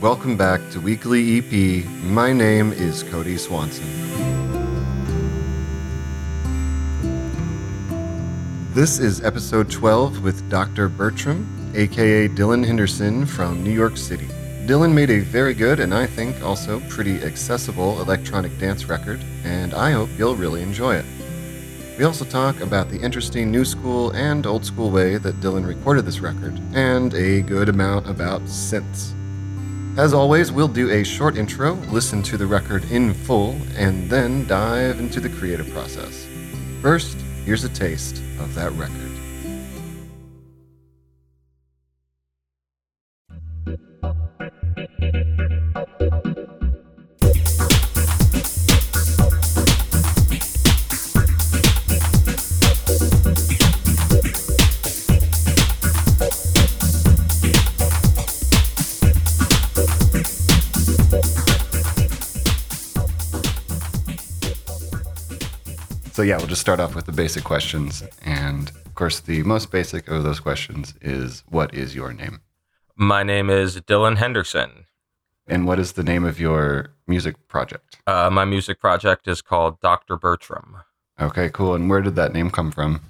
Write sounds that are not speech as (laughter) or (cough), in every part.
Welcome back to Weekly EP. My name is Cody Swanson. This is episode 12 with Dr. Bertram, aka Dylan Henderson from New York City. Dylan made a very good and I think also pretty accessible electronic dance record, and I hope you'll really enjoy it. We also talk about the interesting new school and old school way that Dylan recorded this record, and a good amount about synths. As always, we'll do a short intro, listen to the record in full, and then dive into the creative process. First, here's a taste of that record. Yeah, we'll just start off with the basic questions. And of course, the most basic of those questions is what is your name? My name is Dylan Henderson. And what is the name of your music project? Uh, my music project is called Dr. Bertram. Okay, cool. And where did that name come from?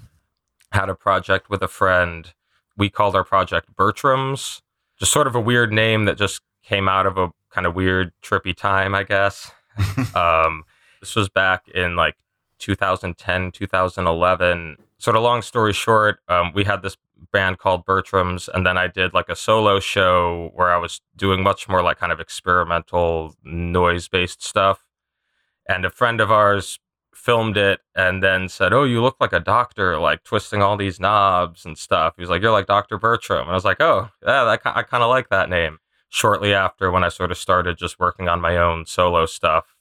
Had a project with a friend. We called our project Bertram's. Just sort of a weird name that just came out of a kind of weird, trippy time, I guess. (laughs) um, this was back in like 2010, 2011. Sort of long story short, um, we had this band called Bertram's, and then I did like a solo show where I was doing much more like kind of experimental noise based stuff. And a friend of ours filmed it and then said, Oh, you look like a doctor, like twisting all these knobs and stuff. He was like, You're like Dr. Bertram. And I was like, Oh, yeah, that, I kind of like that name. Shortly after, when I sort of started just working on my own solo stuff,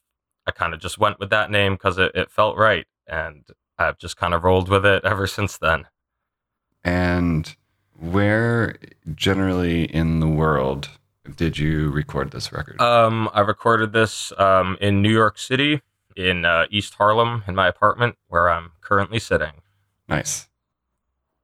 I kind of just went with that name because it, it felt right. And I've just kind of rolled with it ever since then. And where generally in the world did you record this record? Um, I recorded this um, in New York City, in uh, East Harlem, in my apartment where I'm currently sitting. Nice.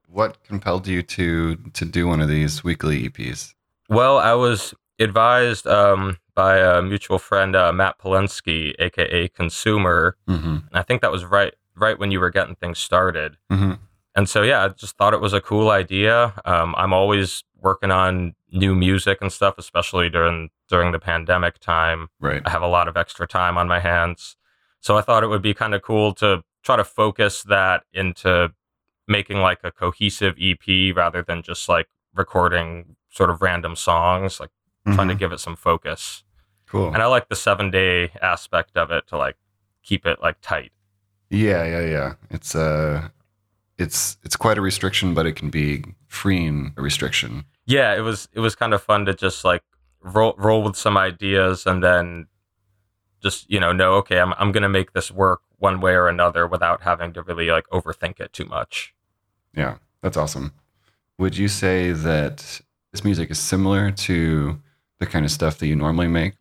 What compelled you to to do one of these weekly EPs? Well, I was advised um, by a mutual friend, uh, Matt Polensky, aka Consumer. Mm-hmm. I think that was right right when you were getting things started. Mm-hmm. And so, yeah, I just thought it was a cool idea. Um, I'm always working on new music and stuff, especially during during the pandemic time. Right. I have a lot of extra time on my hands, so I thought it would be kind of cool to try to focus that into making like a cohesive EP rather than just like recording sort of random songs, like trying to Mhm. give it some focus. Cool. And I like the seven day aspect of it to like keep it like tight. Yeah, yeah, yeah. It's uh it's it's quite a restriction, but it can be freeing a restriction. yeah, it was it was kind of fun to just like roll roll with some ideas and then just you know know okay I'm I'm gonna make this work one way or another without having to really like overthink it too much. Yeah, that's awesome. Would you say that this music is similar to the kind of stuff that you normally make?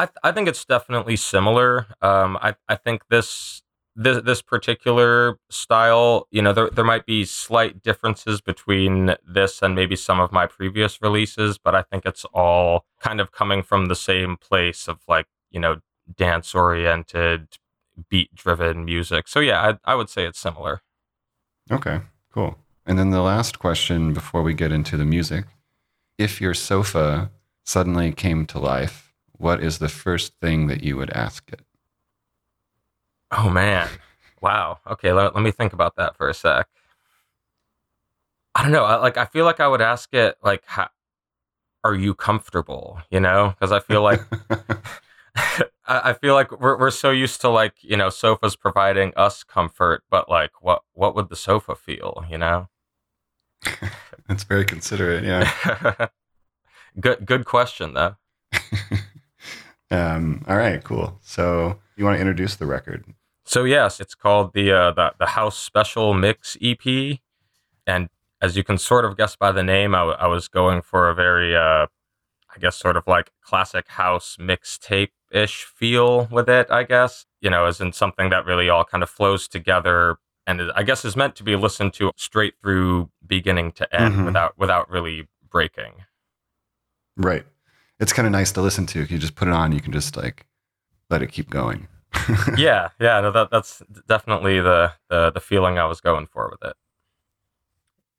I th- I think it's definitely similar. Um, I I think this this this particular style, you know, there there might be slight differences between this and maybe some of my previous releases, but I think it's all kind of coming from the same place of like you know dance oriented, beat driven music. So yeah, I I would say it's similar. Okay, cool. And then the last question before we get into the music. If your sofa suddenly came to life, what is the first thing that you would ask it? Oh man, wow. Okay, let, let me think about that for a sec. I don't know. I, like I feel like I would ask it like, how, "Are you comfortable?" You know, because I feel like (laughs) I, I feel like we're we're so used to like you know sofas providing us comfort, but like what what would the sofa feel? You know. (laughs) That's very considerate, yeah. (laughs) good good question though. Um, all right, cool. So you want to introduce the record? So yes, it's called the uh, the the House Special Mix EP, and as you can sort of guess by the name, I, w- I was going for a very, uh, I guess, sort of like classic house mixtape ish feel with it. I guess you know, as in something that really all kind of flows together, and is, I guess is meant to be listened to straight through beginning to end Mhm. without without really breaking. Right. It's kind of nice to listen to. If you just put it on, you can just like let it keep going. (laughs) yeah, yeah, no, that that's definitely the, the the feeling I was going for with it.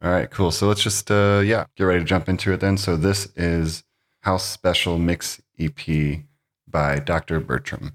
All right, cool. So let's just uh yeah, get ready to jump into it then. So this is House Special Mix EP by Dr. Bertram.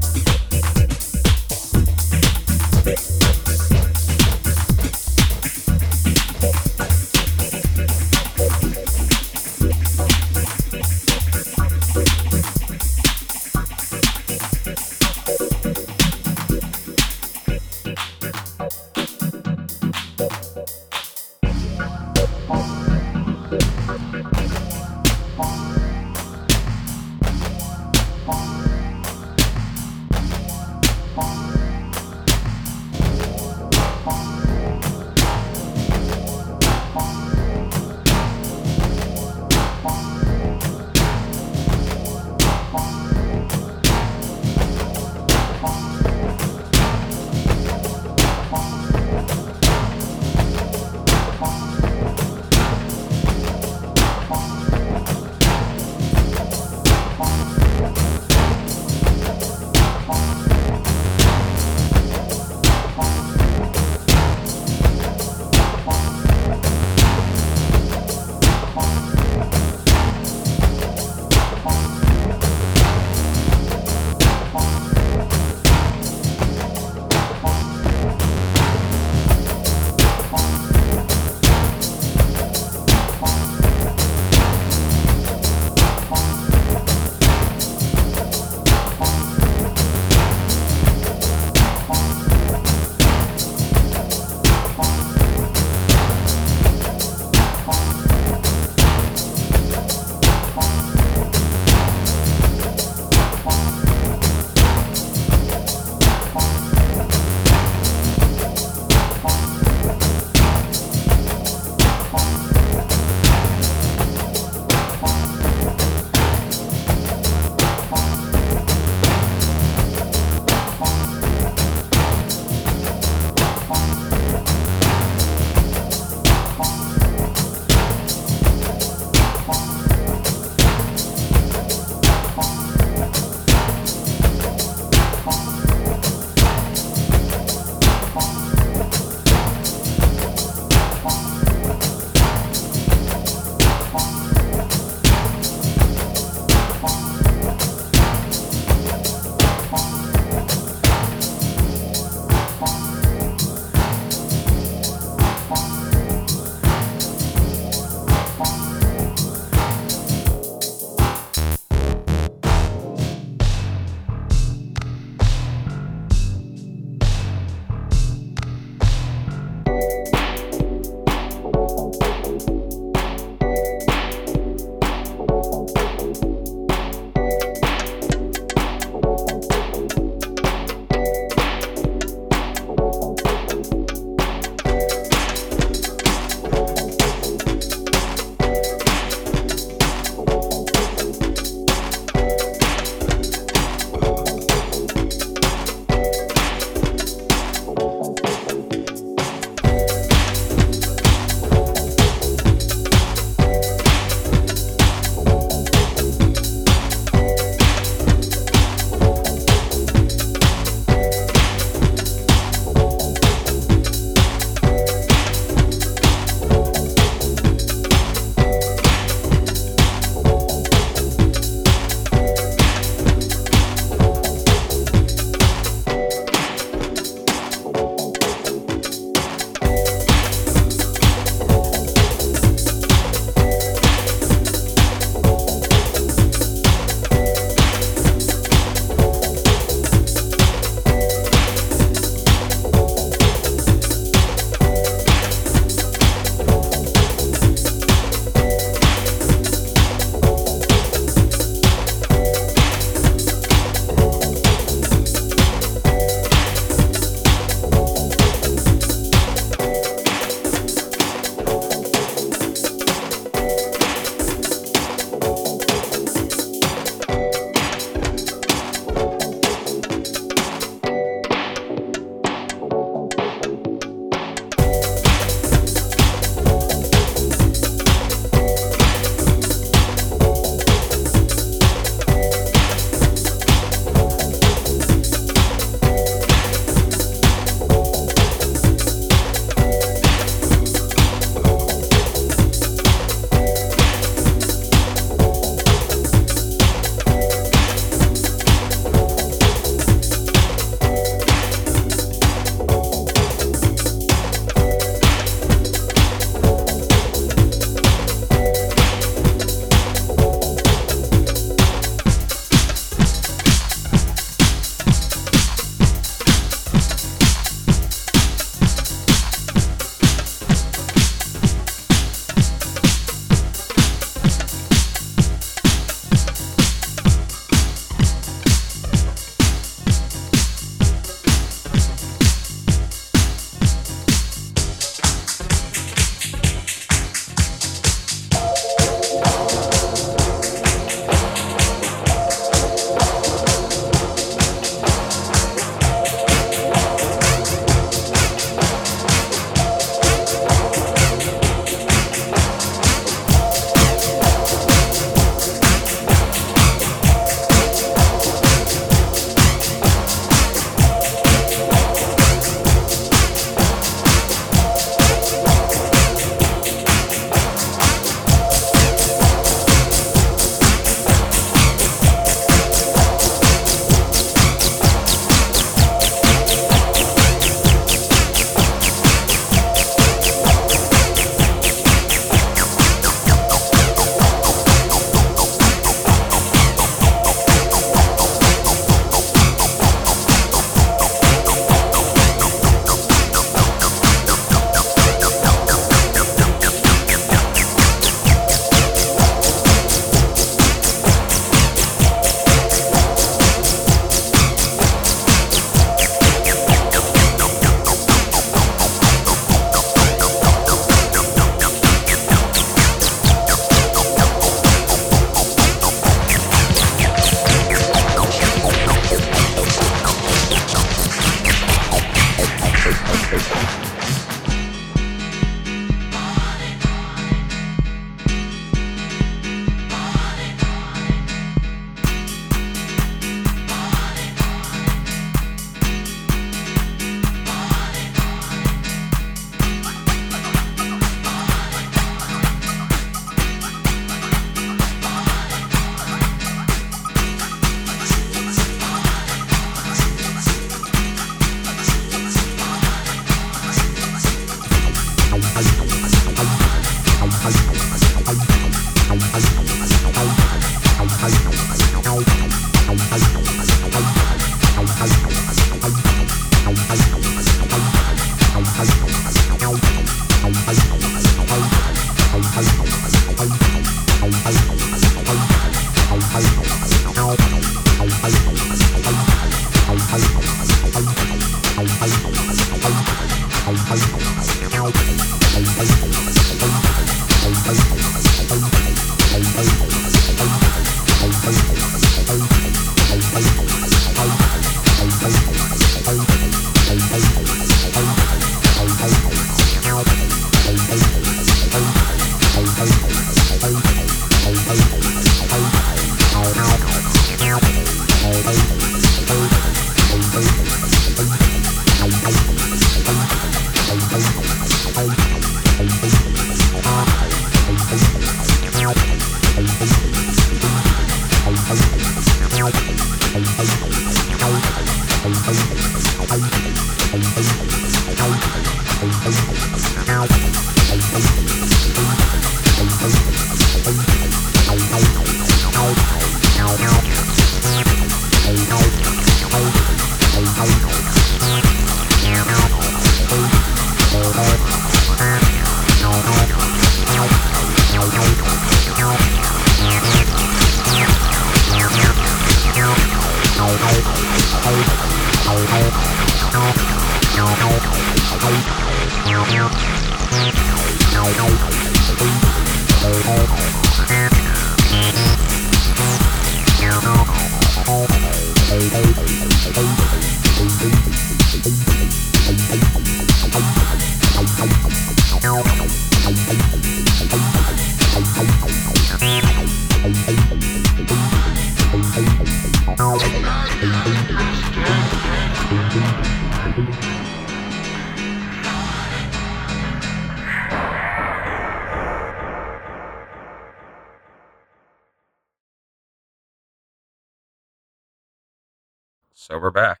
So we're back.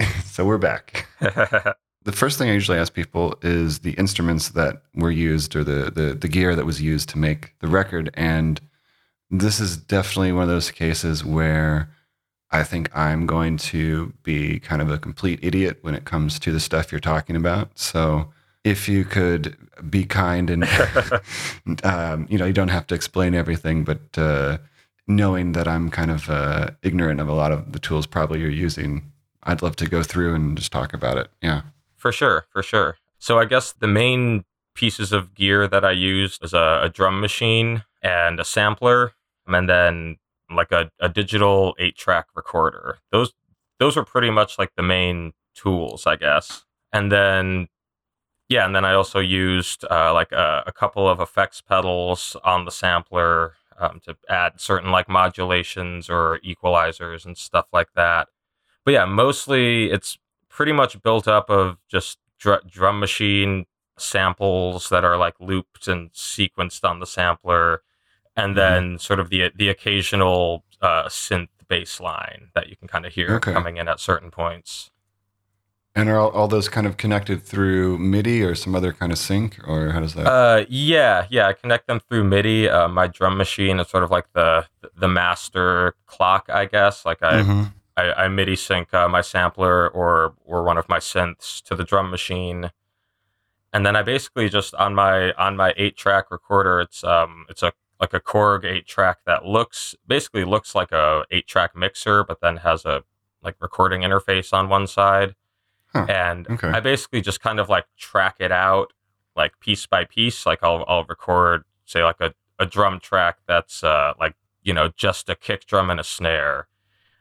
(laughs) so we're back. (laughs) the first thing I usually ask people is the instruments that were used or the, the, the gear that was used to make the record. And this is definitely one of those cases where I think I'm going to be kind of a complete idiot when it comes to the stuff you're talking about. So if you could be kind and, (laughs) um, you know, you don't have to explain everything, but uh, knowing that I'm kind of uh, ignorant of a lot of the tools probably you're using, I'd love to go through and just talk about it. Yeah. For sure. For sure. So I guess the main pieces of gear that I used was a, a drum machine and a sampler, and then like a, a digital eight track recorder. Those those are pretty much like the main tools, I guess. And then yeah, and then I also used uh, like a, a, couple of effects pedals on the sampler um, to add certain like modulations or equalizers and stuff like that. But yeah, mostly it's pretty much built up of just dr- drum machine samples that are like looped and sequenced on the sampler and mm-hmm. then mm-hmm. sort of the the occasional uh, synth bass line that you can kind of hear okay. coming in at certain points. And are all, all, those kind of connected through MIDI or some other kind of sync, or how does that? Uh, yeah, yeah, I connect them through MIDI. Uh, my drum machine is sort of like the the master clock, I guess. Like I mm-hmm. I, I, MIDI sync uh, my sampler or or one of my synths to the drum machine, and then I basically just on my on my eight track recorder, it's um it's a like a Korg eight track that looks basically looks like a eight track mixer, but then has a like recording interface on one side. Huh. And okay. I basically just kind of like track it out like piece by piece. Like I'll I'll record say like a, a drum track that's uh like, you know, just a kick drum and a snare.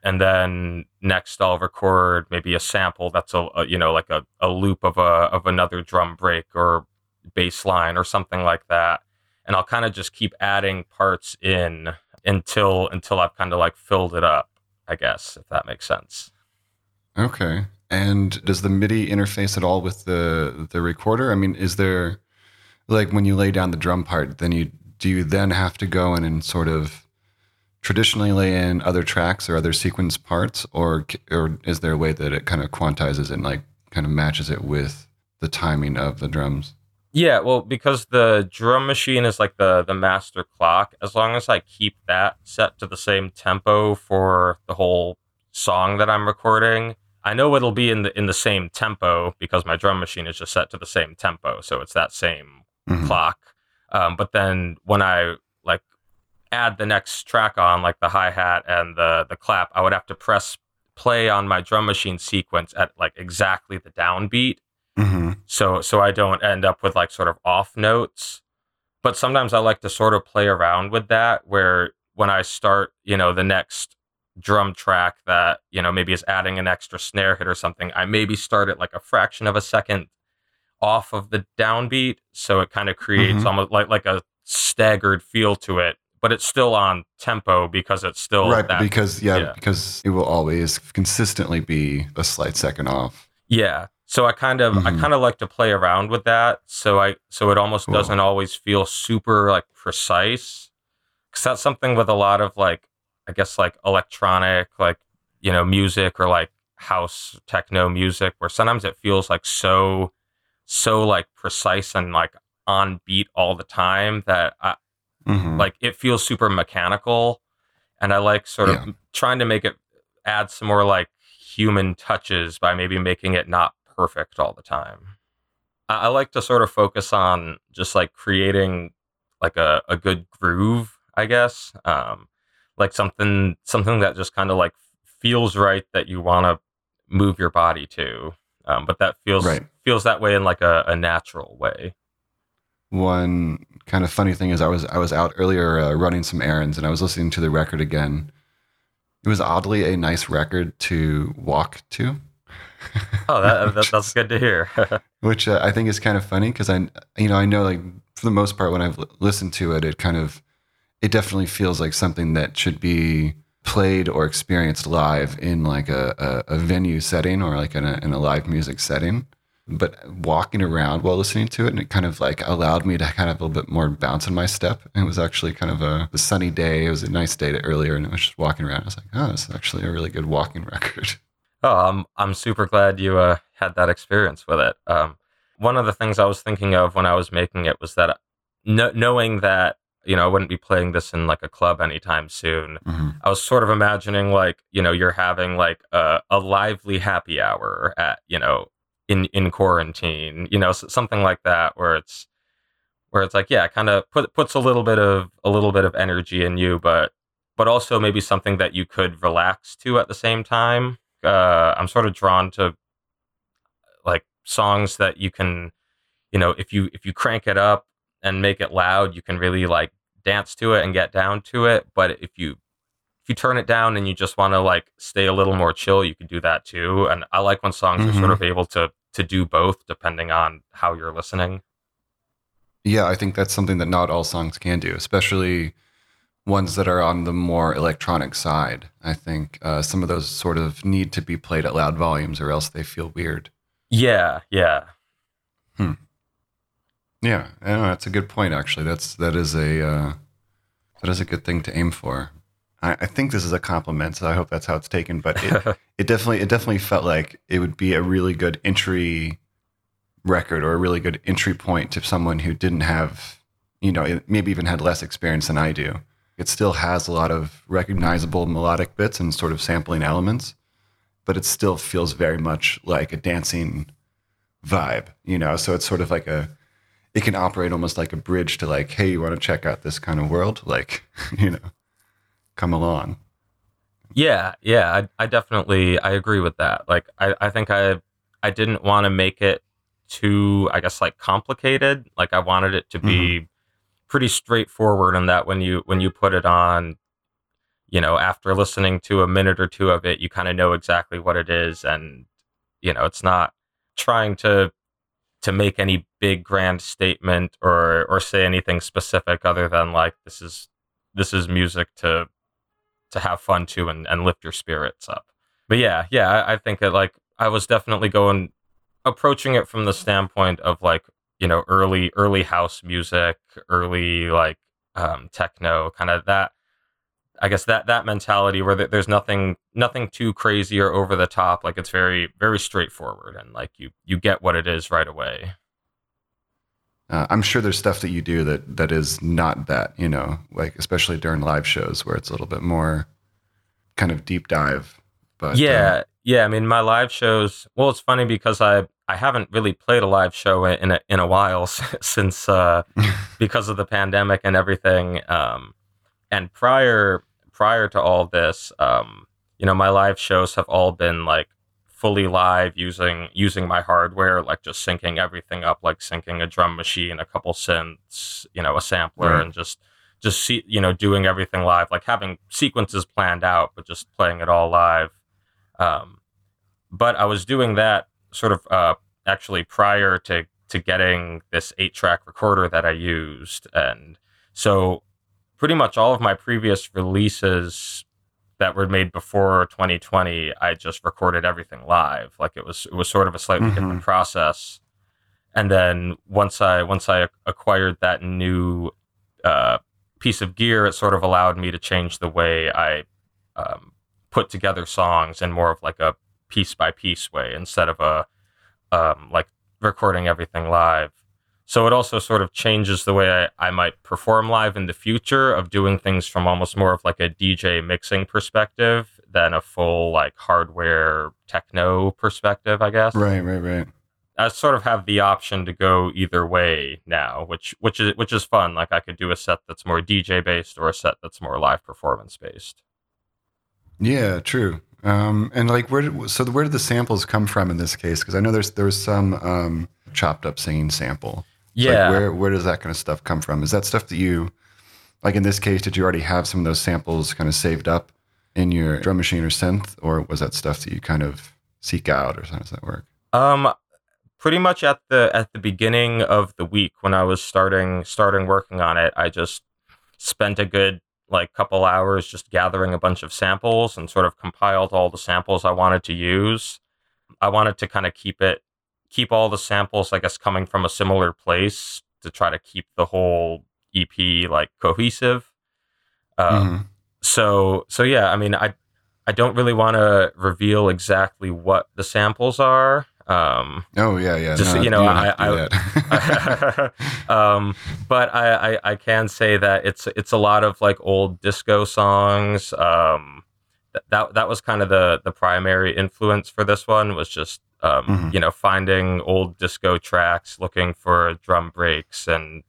And then next I'll record maybe a sample that's a, a you know like a, a loop of a of another drum break or bass line or something like that and I'll kind of just keep adding parts in until until I've kind of like filled it up, I guess, if that makes sense. Okay. And does the MIDI interface at all with the the recorder? I mean, is there like when you lay down the drum part, then you do you then have to go in and sort of traditionally lay in other tracks or other sequence parts, or or is there a way that it kind of quantizes and like kind of matches it with the timing of the drums? Yeah, well, because the drum machine is like the the master clock. As long as I keep that set to the same tempo for the whole song that I'm recording, I know it'll be in the in the same tempo because my drum machine is just set to the same tempo, so it's that same mm-hmm. clock. Um, but then when I like add the next track on, like the hi hat and the the clap, I would have to press play on my drum machine sequence at like exactly the downbeat Mm-hmm. So so I don't end up with like sort of off notes. But sometimes I like to sort of play around with that where when I start, you know, the next drum track that, you know, maybe is adding an extra snare hit or something, I maybe start at like a fraction of a second off of the downbeat. So it kind of creates mm-hmm. almost like like a staggered feel to it but it's still on tempo because it's still right that, because yeah, yeah, because it will always consistently be a slight second off yeah so I kind of mm-hmm. I kind of like to play around with that. So I so it almost cool. doesn't always feel super like precise. Cause that's something with a lot of like I guess like electronic like you know music or like house techno music where sometimes it feels like so so like precise and like on beat all the time that I, Mhm. like it feels super mechanical. And i like sort of trying to make it add some more like human touches by maybe making it not perfect all the time. I, I like to sort of focus on just like creating like a, a good groove i guess. Um like something something that just kind of like feels right that you want to move your body to um, but that feels Right. feels that way in like a, a natural way One kind of funny thing is I was I was out earlier uh, running some errands and I was listening to the record again. It was oddly a nice record to walk to. oh that, (laughs) that that's good to hear (laughs) which uh, I think is kind of funny because I, you know, I know like for the most part when I've li- listened to it, it kind of, it definitely feels like something that should be played or experienced live in like a, a, a venue setting or like in a, in a live music setting. But walking around while listening to it, and it kind of like allowed me to kind of a little bit more bounce in my step. It was actually kind of a, a sunny day. It was a nice day to earlier, and it was just walking around. I was like, oh, this is actually a really good walking (laughs) record. Oh, I'm I'm super glad you uh, had that experience with it. Um, one of the things I was thinking of when I was making it was that uh, kn- knowing that you know I wouldn't be playing this in like a club anytime soon. Mhm. I was sort of imagining like you know you're having like a, a lively happy hour at you know in in quarantine, you know something like that where it's where it's like yeah, kind of put puts a little bit of a little bit of energy in you, but but also maybe something that you could relax to at the same time. Uh, I'm sort of drawn to like songs that you can, you know, if you if you crank it up and make it loud, you can really like dance to it and get down to it. But if you if you turn it down and you just want to like stay a little more chill, you can do that too. And I like when songs are sort Mhm. of able to to do both depending on how you're listening. Yeah, I think that's something that not all songs can do, especially ones that are on the more electronic side. I think uh, some of those sort of need to be played at loud volumes or else they feel weird. Yeah, yeah. Yeah, know, that's a good point. Actually, that's that is a uh, that is a good thing to aim for. I, I think this is a compliment, so I hope that's how it's taken. But it, (laughs) it definitely it definitely felt like it would be a really good entry record or a really good entry point to someone who didn't have you know maybe even had less experience than I do. It still has a lot of recognizable melodic bits and sort of sampling elements, but it still feels very much like a dancing vibe, you know. So it's sort of like a it can operate almost like a bridge to like, hey, you want to check out this kind of world? Like, (laughs) you know, come along. Yeah, yeah, I, I definitely I agree with that. Like I, I think I I didn't want to make it too I guess like complicated. Like I wanted it to be mm-hmm. pretty straightforward in that when you when you put it on, you know, after listening to a minute or two of it, you kind of know exactly what it is and you know, it's not trying to to make any big grand statement or or say anything specific other than like this is this is music to to have fun to and, and lift your spirits up. But yeah, yeah, I, I think that like I was definitely going approaching it from the standpoint of like, you know, early early house music, early like um techno, kind of that I guess that that mentality where there's nothing nothing too crazy or over the top, like it's very very straightforward and like you you get what it is right away. Uh, I'm sure there's stuff that you do that that is not that, you know, like especially during live shows where it's a little bit more kind of deep dive. But uh, yeah, yeah. I mean, my live shows. Well, it's funny because I I haven't really played a live show in a, in a while (laughs) since uh, (laughs) because of the pandemic and everything. Um, and prior prior to all this, um, you know, my live shows have all been like fully live using using my hardware, like just syncing everything up, like syncing a drum machine, a couple synths, you know, a sampler, Right. and just just see you know doing everything live, like having sequences planned out, but just playing it all live. Um, but I was doing that sort of uh, actually prior to to getting this eight track recorder that I used, and so pretty much all of my previous releases that were made before 2020, I just recorded everything live. Like it was it was sort of a slightly Mhm. different process. And then once I once I acquired that new uh, piece of gear, it sort of allowed me to change the way I um, put together songs in more of like a piece by piece way instead of a um, like recording everything live. So it also sort of changes the way I, I might perform live in the future of doing things from almost more of like a DJ mixing perspective than a full like hardware techno perspective, I guess. Right, right, right. I sort of have the option to go either way now, which which is which is fun. Like I could do a set that's more DJ based or a set that's more live performance based. Yeah, true. Um, and like, where did, so where did the samples come from in this case? Because I know there's there was some um, chopped up singing sample. Yeah. Like where where does that kind of stuff come from? Is that stuff that you like in this case? Did you already have some of those samples kind of saved up in your drum machine or synth, or was that stuff that you kind of seek out, or how does that work? Um, pretty much at the at the beginning of the week when I was starting starting working on it, I just spent a good like couple hours just gathering a bunch of samples and sort of compiled all the samples I wanted to use. I wanted to kind of keep it keep all the samples I guess coming from a similar place to try to keep the whole EP like cohesive. Um, Mhm. so so yeah, I mean I I don't really want to reveal exactly what the samples are. Um, Oh yeah, yeah. Just, no, you know, don't I- do that. (laughs) (laughs) um, but I, I I can say that it's it's a lot of like old disco songs. Um, th- that that was kind of the the primary influence for this one was just um, Mhm. you know finding old disco tracks, looking for drum breaks and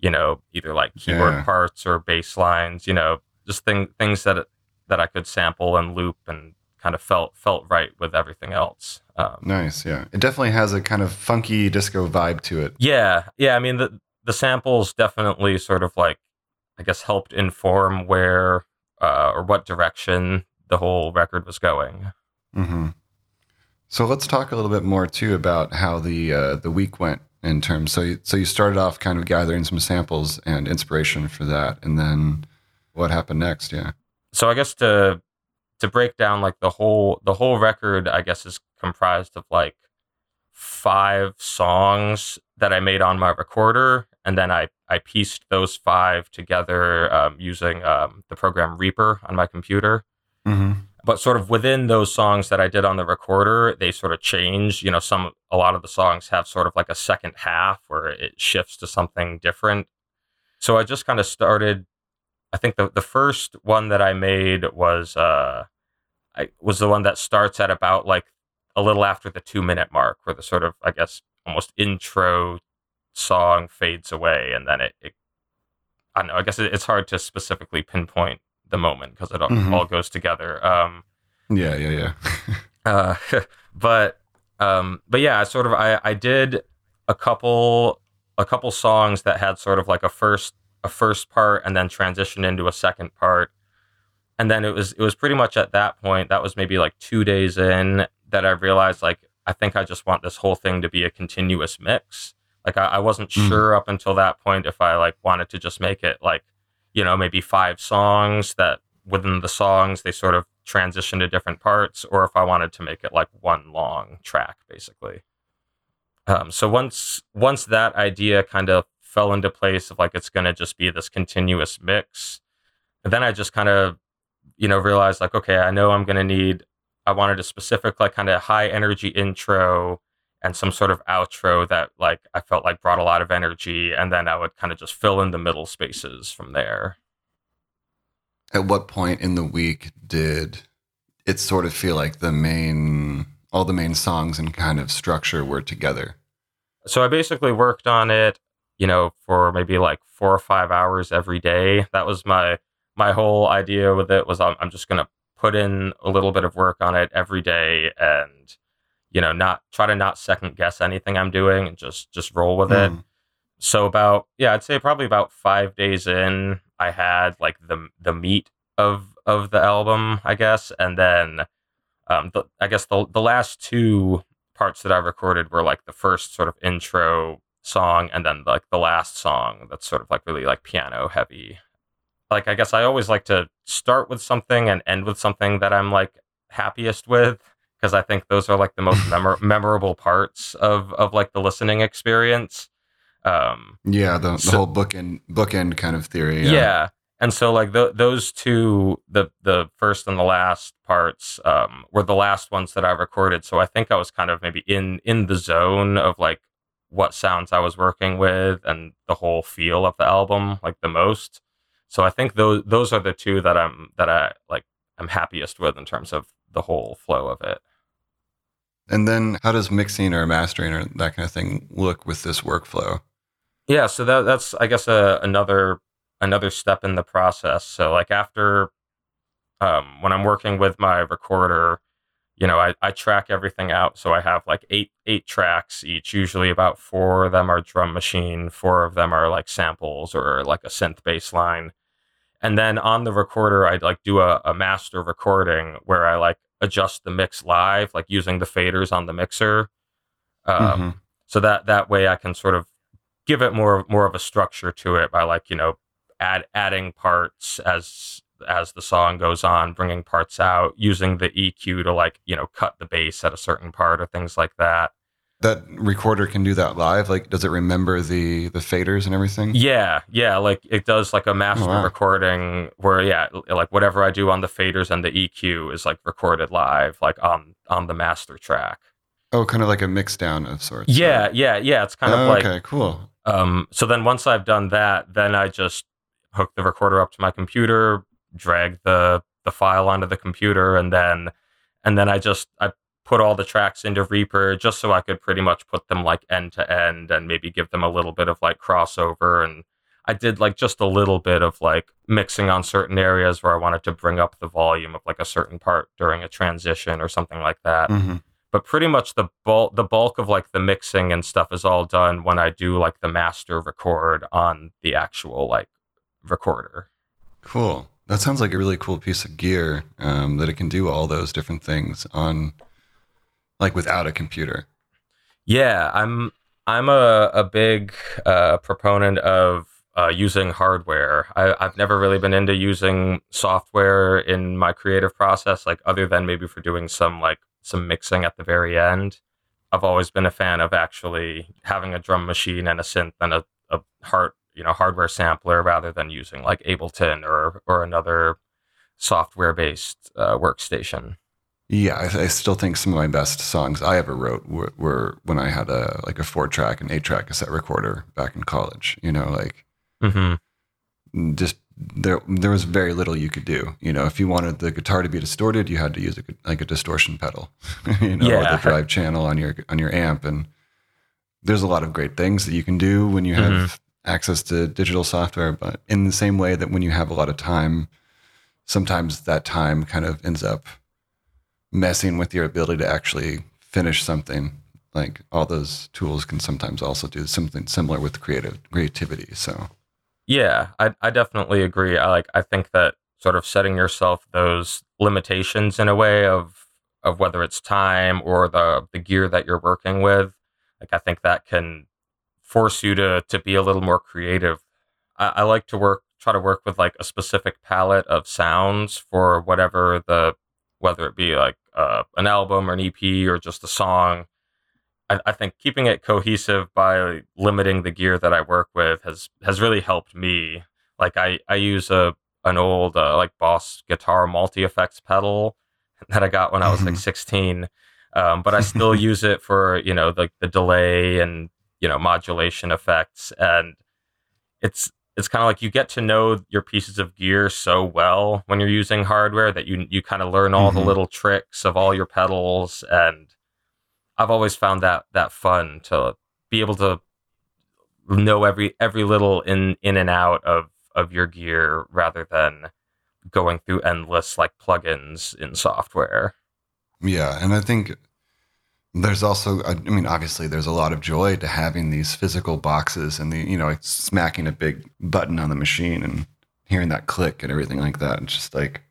you know either like keyboard Yeah. parts or bass lines. You know, just thing things that that I could sample and loop and kind of felt felt right with everything else. Um, nice, yeah. It definitely has a kind of funky disco vibe to it. yeah, yeah. I mean, the the samples definitely sort of like, I guess, helped inform where uh, or what direction the whole record was going. hmm So let's talk a little bit more too about how the uh, the week went in terms. So you, so you started off kind of gathering some samples and inspiration for that, and then what happened next? Yeah. So I guess to to break down like the whole the whole record, I guess, is comprised of like five songs that I made on my recorder, and then I I pieced those five together um, using um, the program Reaper on my computer. Hmm but sort of within those songs that I did on the recorder, they sort of change. You know, some a lot of the songs have sort of like a second half where it shifts to something different. So I just kind of started. I think the the first one that I made was uh, I was the one that starts at about like a little after the two minute mark, where the sort of I guess almost intro song fades away, and then it. it I don't know. I guess it, it's hard to specifically pinpoint the moment because it all, Mhm. all goes together. Um, Yeah, yeah, yeah. (laughs) uh, (laughs) but um, but yeah, I sort of I, I did a couple a couple songs that had sort of like a first a first part and then transition into a second part. And then it was it was pretty much at that point, that was maybe like two days in that I realized like I think I just want this whole thing to be a continuous mix. Like I, I wasn't Mm. sure up until that point if I like wanted to just make it like, you know, maybe five songs that within the songs they sort of transition to different parts, or if I wanted to make it like one long track, basically. Um, so once once that idea kind of fell into place of like it's gonna just be this continuous mix, then I just kind of, you know, realized like, okay, I know I'm gonna need I wanted a specific like kind of high energy intro and some sort of outro that like I felt like brought a lot of energy and then I would kind of just fill in the middle spaces from there. At what point in the week did it sort of feel like the main, all the main songs and kind of structure were together? So I basically worked on it, you know, for maybe like 4 or 5 hours every day. That was my my whole idea with it was I'm, I'm just going to put in a little bit of work on it every day and you know, not try to not second guess anything I'm doing and just just roll with it. Hmm. so about yeah i'd say probably about five days in i had like the the meat of of the album i guess and then um the, i guess the, the last two parts that i recorded were like the first sort of intro song and then like the last song that's sort of like really like piano heavy like i guess i always like to start with something and end with something that i'm like happiest with because i think those are like the most (laughs) memor- memorable parts of of like the listening experience um Yeah, the, the So- whole bookend bookend kind of theory. yeah. and so like th- those two the the first and the last parts um, were the last ones that i recorded so i think i was kind of maybe in in the zone of like what sounds i was working with and the whole feel of the album like the most so i think those those are the two that i'm that i like i'm happiest with in terms of the whole flow of it and then how does mixing or mastering or that kind of thing look with this workflow yeah so that that's i guess a, another another step in the process. So like after um, when I'm working with my recorder, you know, I, I track everything out. So I have like eight eight tracks each. Usually about four of them are drum machine, four of them are like samples or like a synth bass line. And then on the recorder, I'd like do a, a master recording where I like adjust the mix live, like using the faders on the mixer. Um, mm-hmm. So that that way I can sort of give it more more of a structure to it by like you know add adding parts as as the song goes on, bringing parts out, using the EQ to like you know cut the bass at a certain part or things like that. That recorder can do that live. Like, does it remember the the faders and everything? Yeah, yeah. Like it does like a master oh, wow. recording where yeah, like whatever I do on the faders and the EQ is like recorded live, like on on the master track. Oh, kind of like a mix down of sorts. Yeah, right? yeah, yeah. It's kind oh, of like okay, cool. Um, so then once I've done that, then I just hook the recorder up to my computer, drag the the file onto the computer, and then and then I just I put all the tracks into Reaper just so I could pretty much put them like end to end and maybe give them a little bit of like crossover and I did like just a little bit of like mixing on certain areas where I wanted to bring up the volume of like a certain part during a transition or something like that. Mm-hmm. But pretty much the bulk the bulk of like the mixing and stuff is all done when I do like the master record on the actual like recorder. Cool. That sounds like a really cool piece of gear um, that it can do all those different things on, like without a computer. Yeah, I'm I'm a a big uh, proponent of uh, using hardware. I, I've never really been into using software in my creative process, like other than maybe for doing some like some mixing at the very end. I've always been a fan of actually having a drum machine and a synth and a, a heart you know hardware sampler rather than using like Ableton or or another software based uh, workstation. Yeah, I, I, still think some of my best songs I ever wrote were, were when I had a like a four track and eight track cassette recorder back in college. You know, like mm-hmm. just there there was very little you could do. You know, if you wanted the guitar to be distorted, you had to use a, like a distortion pedal. (laughs) you know, yeah. or the drive channel on your on your amp and there's a lot of great things that you can do when you have mm-hmm access to digital software, but in the same way that when you have a lot of time, sometimes that time kind of ends up messing with your ability to actually finish something. Like all those tools can sometimes also do something similar with creative creativity. So, yeah, I I definitely agree. I like I think that sort of setting yourself those limitations in a way of of whether it's time or the the gear that you're working with like i think that can force you to to be a little more creative. I, I like to work try to work with like a specific palette of sounds for whatever the whether it be like uh, an album or an EP or just a song. I, I, think keeping it cohesive by limiting the gear that I work with has has really helped me. Like I I use a an old uh, like Boss guitar multi effects pedal (laughs) that I got when I was like mm-hmm. 16. Um, but I still (laughs) use it for you know like the, the delay and you know modulation effects and it's it's kind of like you get to know your pieces of gear so well when you're using hardware that you you kind of learn all mm-hmm. the little tricks of all your pedals and I've always found that that fun to be able to know every every little in in and out of of your gear rather than going through endless like plugins in software. Yeah, and I think there's also i mean obviously there's a lot of joy to having these physical boxes and the you know smacking a big button on the machine and hearing that click and everything like that. It's just like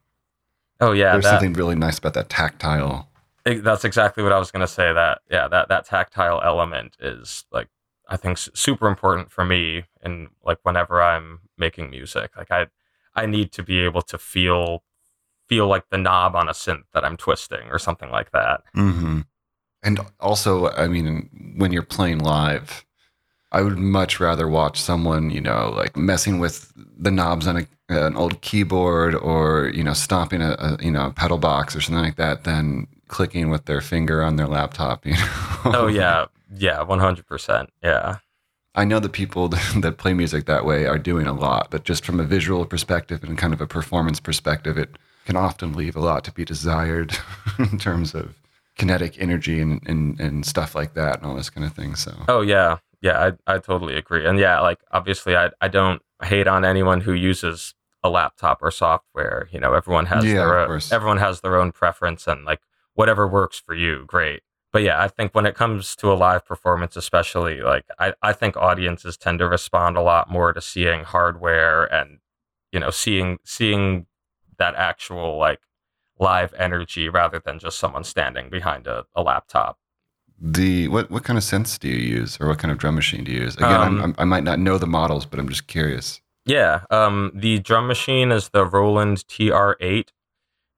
oh yeah there's that, something really nice about that tactile that's exactly what i was going to say that yeah that that tactile element is like i think super important for me and like whenever i'm making music. Like i i need to be able to feel feel like the knob on a synth that i'm twisting or something like that. Mm-hmm. And also, I mean, when you're playing live, I would much rather watch someone, you know, like messing with the knobs on a an old keyboard or you know stomping a, a you know a pedal box or something like that than clicking with their finger on their laptop. (laughs) You know? oh yeah, yeah, one hundred percent. Yeah. I know the people (laughs) that play music that way are doing a lot, but just from a visual perspective and kind of a performance perspective, it can often leave a lot to be desired (laughs) in terms of kinetic energy and, and, and stuff like that and all this kind of thing. So, oh, yeah. Yeah, I, I totally agree. And yeah, like obviously, I, I don't hate on anyone who uses a laptop or software. You know, everyone has Yeah, their own, course. everyone has their own preference and like whatever works for you, great. But yeah, I think when it comes to a live performance, especially, like I, I think audiences tend to respond a lot more to seeing hardware and you know seeing seeing that actual like live energy rather than just someone standing behind a, a laptop. the what what kind of synths do you use, or what kind of drum machine do you use? Again, Um, I'm, I might not know the models, but I'm just curious. Yeah, um, the drum machine is the Roland TR8,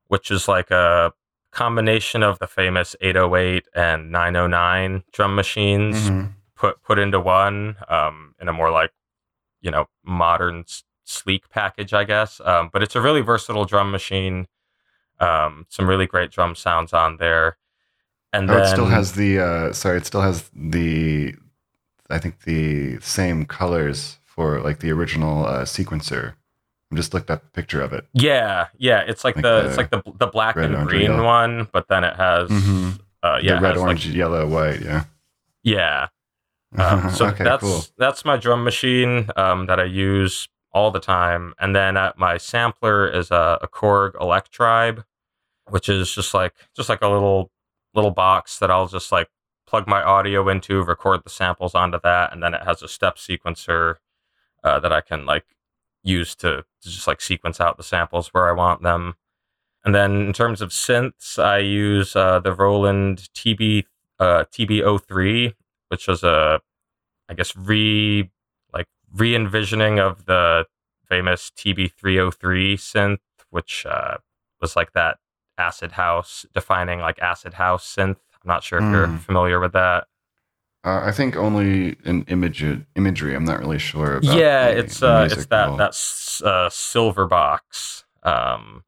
which is like a combination of the famous 808 and 909 drum machines Mhm. put put into one um, in a more like you know modern s- sleek package, I guess. Um, but it's a really versatile drum machine. Um, some really great drum sounds on there, and Oh, then it still has the uh, sorry, it still has the I think the same colors for like the original uh, sequencer. I just looked up a picture of it. yeah, yeah. It's like, Like the, the it's like the the black and orange, green yellow. one, but then it has Mhm. uh, yeah, the red, has, like, orange, yellow, white. Yeah. yeah. (laughs) Um, so okay, that's cool. that's my drum machine um, that I use all the time, and then uh, my sampler is a, a Korg Electribe, which is just like just like a little little box that I'll just like plug my audio into, record the samples onto that, and then it has a step sequencer uh, that I can like use to, just like sequence out the samples where I want them. And then in terms of synths, I use uh, the Roland TB uh, TB03, which was a I guess re like re envisioning of the famous TB303 synth, which uh, was like that acid house defining like acid house synth. I'm not sure if you're Mm. familiar with that. Uh, I think only in image imagery. I'm not really sure about. yeah, the it's uh, it's that all. that uh, silver box. Um,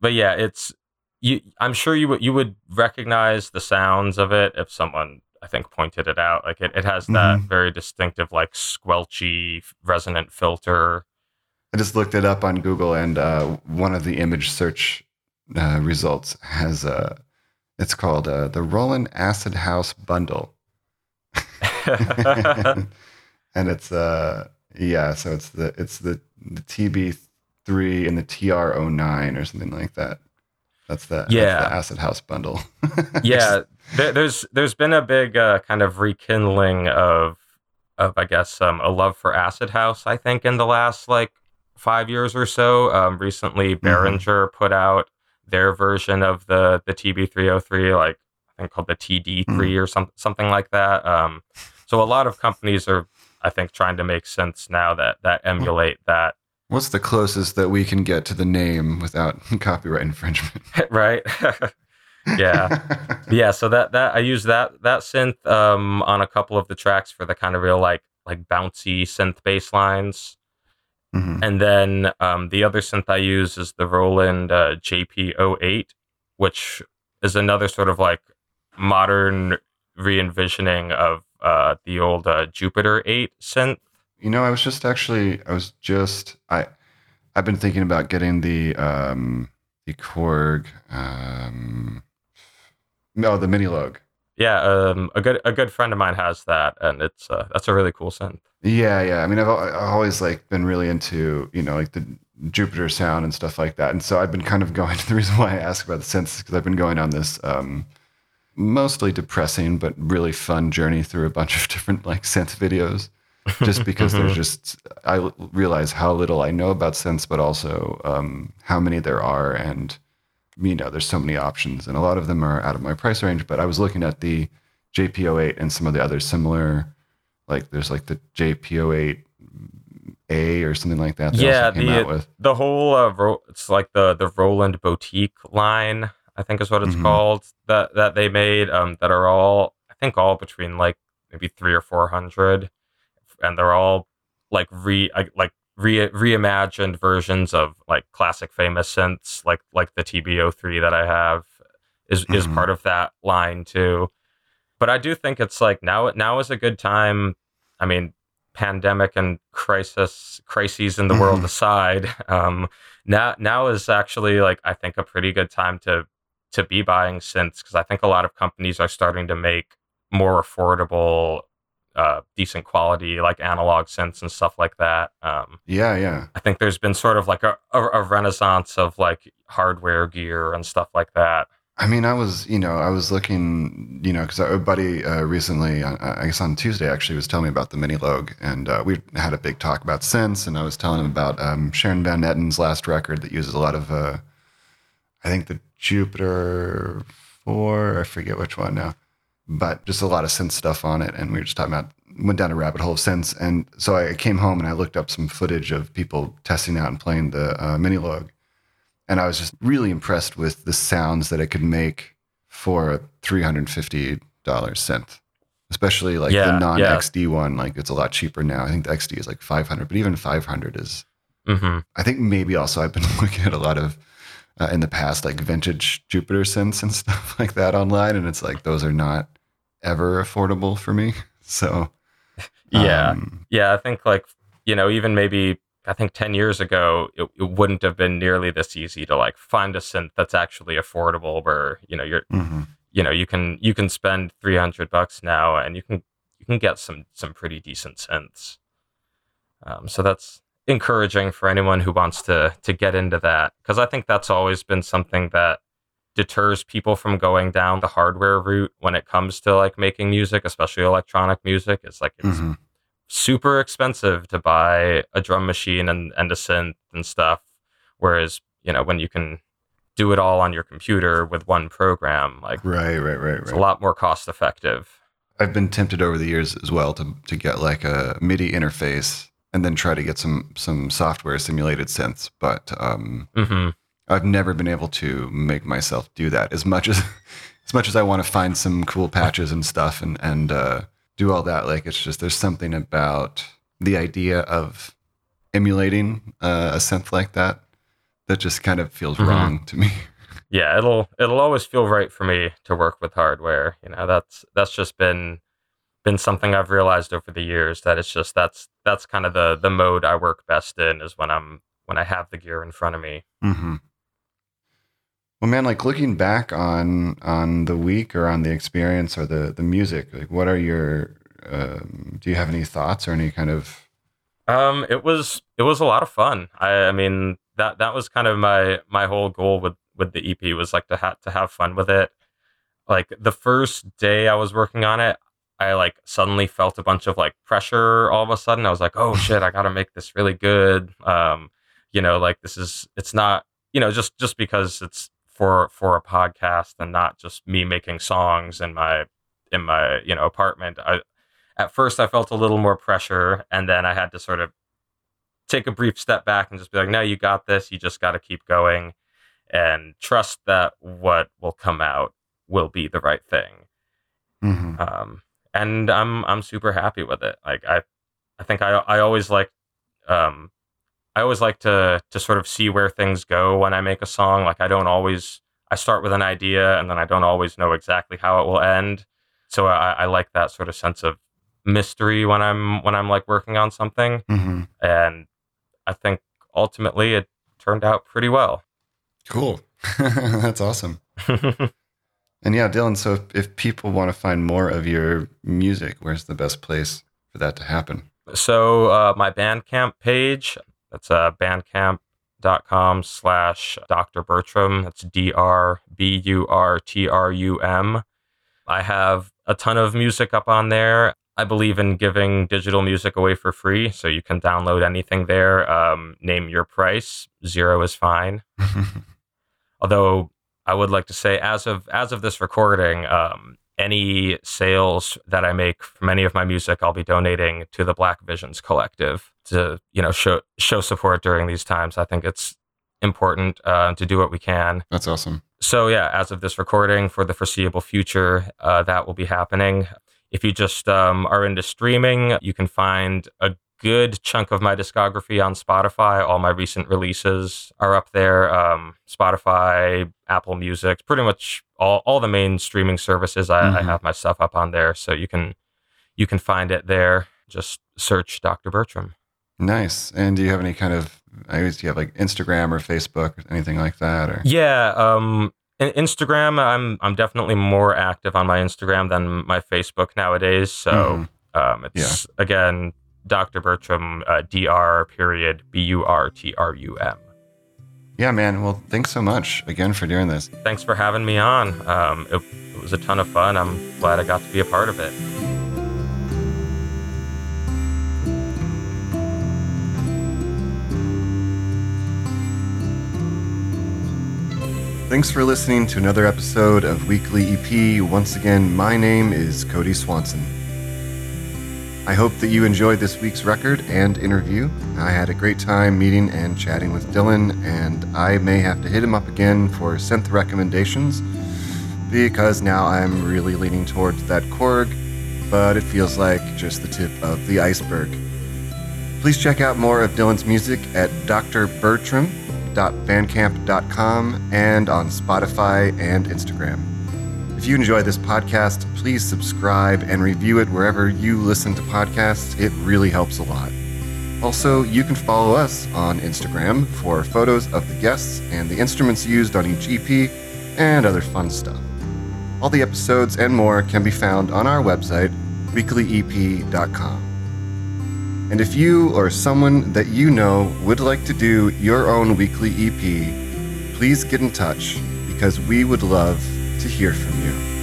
but yeah, it's you. I'm sure you would you would recognize the sounds of it if someone I think pointed it out. Like it, it has that Mhm. very distinctive like squelchy resonant filter. I just looked it up on Google, and uh, one of the image search uh, results has a. it's called uh, the Roland Acid House Bundle, (laughs) and it's uh yeah, so it's the it's the the TB three and the TR 09 or something like that. That's the, that's Yeah. the Acid House Bundle. (laughs) yeah, there, there's there's been a big uh, kind of rekindling of of I guess um, a love for acid house. I think in the last like five years or so. Um, recently, Behringer put out their version of the the TB303, like I think called the TD3 or some, something like that. Um, so a lot of companies are, I think, trying to make sense now that that emulate that, What's the closest that we can get to the name without (laughs) copyright infringement? (laughs) right? (laughs) yeah. yeah so that that i use that that synth um on a couple of the tracks for the kind of real like like bouncy synth bass lines Mhm. and then um the other synth i use is the roland uh, jp08 which is another sort of like modern re-envisioning of uh the old uh, jupiter 8 synth You know, I was just actually, I was just, I, I've been thinking about getting the, um, the Korg, um, no, the Minilogue. Yeah um a good a good friend of mine has that and it's uh, that's a really cool synth Yeah, yeah. I mean, I've, I've always like been really into, you know, like the Jupiter sound and stuff like that. And so I've been kind of (laughs) going. The reason why I ask about the synths because I've been going on this um, mostly depressing but really fun journey through a bunch (laughs) of different like synth videos. Just because there's (laughs) just I realize how little I know about synths, but also um, how many there are, and you know, there's so many options, and a lot of them are out of my price range. But I was looking at the JP08 and some of the other similar like there's like the JP08 A or something like that. They Yeah, the- out with. the whole uh, Ro- it's like the the Roland boutique line I think is what it's Mhm. called that that they made um that are all I think all between like maybe 3 or 400 and they're all like re I- like re- reimagined versions of like classic famous synths, like like the TB03 that I have, is mm-hmm. is part of that line too. But I do think it's like now now is a good time. I mean, pandemic and crisis crises in the world mm-hmm. aside, um, now now is actually like I think a pretty good time to to be buying synths because I think a lot of companies are starting to make more affordable uh, decent quality like analog synths and stuff like that. Um, yeah, yeah. I think there's been sort of like a, a, a, renaissance of like hardware gear and stuff like that. I mean, I was, you know, I was looking, you know, because a buddy uh, recently, uh, I guess on Tuesday actually, was telling me about the Minilogue, and uh, we had a big talk about synths, and I was telling him about um, Sharon Van Etten's last record that uses a lot of, uh, I think the Jupiter Four, I forget which one now but just a lot of synth stuff on it. And we were just talking about, went down a rabbit hole of synths. And so I came home and I looked up some footage of people testing out and playing the uh, Log, And I was just really impressed with the sounds that it could make for a $350 synth, especially like yeah, the non XD yeah. one. Like it's a lot cheaper now. I think the XD is like 500, but even 500 is, mm-hmm. I think maybe also I've been (laughs) looking at a lot of uh, in the past, like vintage Jupiter synths and (laughs) stuff like that online. And it's like, those are not ever affordable for me. (laughs) So, yeah. Um, yeah. I think like, you know, even maybe I think 10 years ago, it, it, wouldn't have been nearly this easy to like find a synth that's actually affordable where, you know, you're, mm-hmm. you know, you can, you can spend 300 bucks now and you can, you can get some, some pretty decent synths. Um, so that's encouraging for anyone who wants to, to get into that. Cause I think that's always been something that deters people from going down the hardware route when it comes to like making music, especially electronic music. It's like it's mm-hmm. super expensive to buy a drum machine and, and a synth and stuff. Whereas, you know, when you can do it all on your computer with one program, like right, right, right, it's right. a lot more cost effective. I've been tempted over the years as well to to get like a MIDI interface and then try to get some some software simulated synths, but um, mm-hmm I've never been able to make myself do that as much as (laughs) as much as I want to find some cool patches and stuff and and uh, do all that. Like it's just there's something about the idea of emulating uh, a synth like that that just kind of feels mm-hmm. wrong to me. (laughs) Yeah, it'll it'll always feel right for me to work with hardware. You know, that's that's just been been something I've realized over the years that it's just that's that's kind of the the mode I work best in is when I'm when I have the gear in front of me. Mm-hmm. Well, man, like looking back on on the week or on the experience or the the music, like what are your um, do you have any thoughts or any kind of um it was it was a lot of fun. I I mean that that was kind of my my whole goal with with the EP was like to have to have fun with it. Like the first day I was working on it, I like suddenly felt a bunch of like pressure all of a sudden. I was like, "Oh shit, I got to make this really good." Um, you know, like this is it's not, you know, just just because it's for for a podcast and not just me making songs in my in my you know apartment. I at first i felt a little more pressure and then i had to sort of take a brief step back and just be like no you got this. You just got to keep going and trust that what will come out will be the right thing. Mm-hmm. um, and i'm i'm super happy with it. Like i i think i i always like um I always like to to sort of see where things go when I make a song. Like I don't always I start with an idea and then I don't always know exactly how it will end. So I, I like that sort of sense of mystery when I'm when I'm like working on something. Mm-hmm. And I think ultimately it turned out pretty well. Cool. (laughs) That's awesome. (laughs) and yeah, Dylan, so if, if people want to find more of your music, where's the best place for that to happen? So uh, my Bandcamp page, that's uh, bandcamp.com slash Dr. Burtrum. That's D R B U R T R U M. I have a ton of music up on there. I believe in giving digital music away for free, so you can download anything there. Um, name your price. Zero is fine. (laughs) Although I would like to say, as of as of this recording, um, any sales that I make from any of my music, I'll be donating to the Black Visions Collective to you know show show support during these times. I think it's important uh, to do what we can. That's awesome. So yeah, as of this recording, for the foreseeable future, uh, that will be happening. If you just um, are into streaming, you can find a good chunk of my discography on Spotify. All my recent releases are up there. Um, Spotify, Apple Music, pretty much all, all the main streaming services. I, mm-hmm. I have my stuff up on there, so you can you can find it there. Just search Dr. Burtrum. Nice. And do you have any kind of I guess you have like Instagram or Facebook or anything like that or Yeah, um Instagram I'm I'm definitely more active on my Instagram than my Facebook nowadays. So mm-hmm. um it's yeah. again Dr. Burtrum uh, dr period b u r t r u m. Yeah, man. Well, thanks so much again for doing this. Thanks for having me on. Um, it, it was a ton of fun. I'm glad I got to be a part of it. Thanks for listening to another episode of Weekly EP. Once again, my name is Cody Swanson. I hope that you enjoyed this week's record and interview. I had a great time meeting and chatting with Dylan, and I may have to hit him up again for synth recommendations because now I'm really leaning towards that Korg, but it feels like just the tip of the iceberg. Please check out more of Dylan's music at drburtrum.bandcamp.com and on Spotify and Instagram. If you enjoy this podcast, please subscribe and review it wherever you listen to podcasts. It really helps a lot. Also, you can follow us on Instagram for photos of the guests and the instruments used on each EP and other fun stuff. All the episodes and more can be found on our website, weeklyep.com. And if you or someone that you know would like to do your own weekly EP, please get in touch because we would love to hear from you.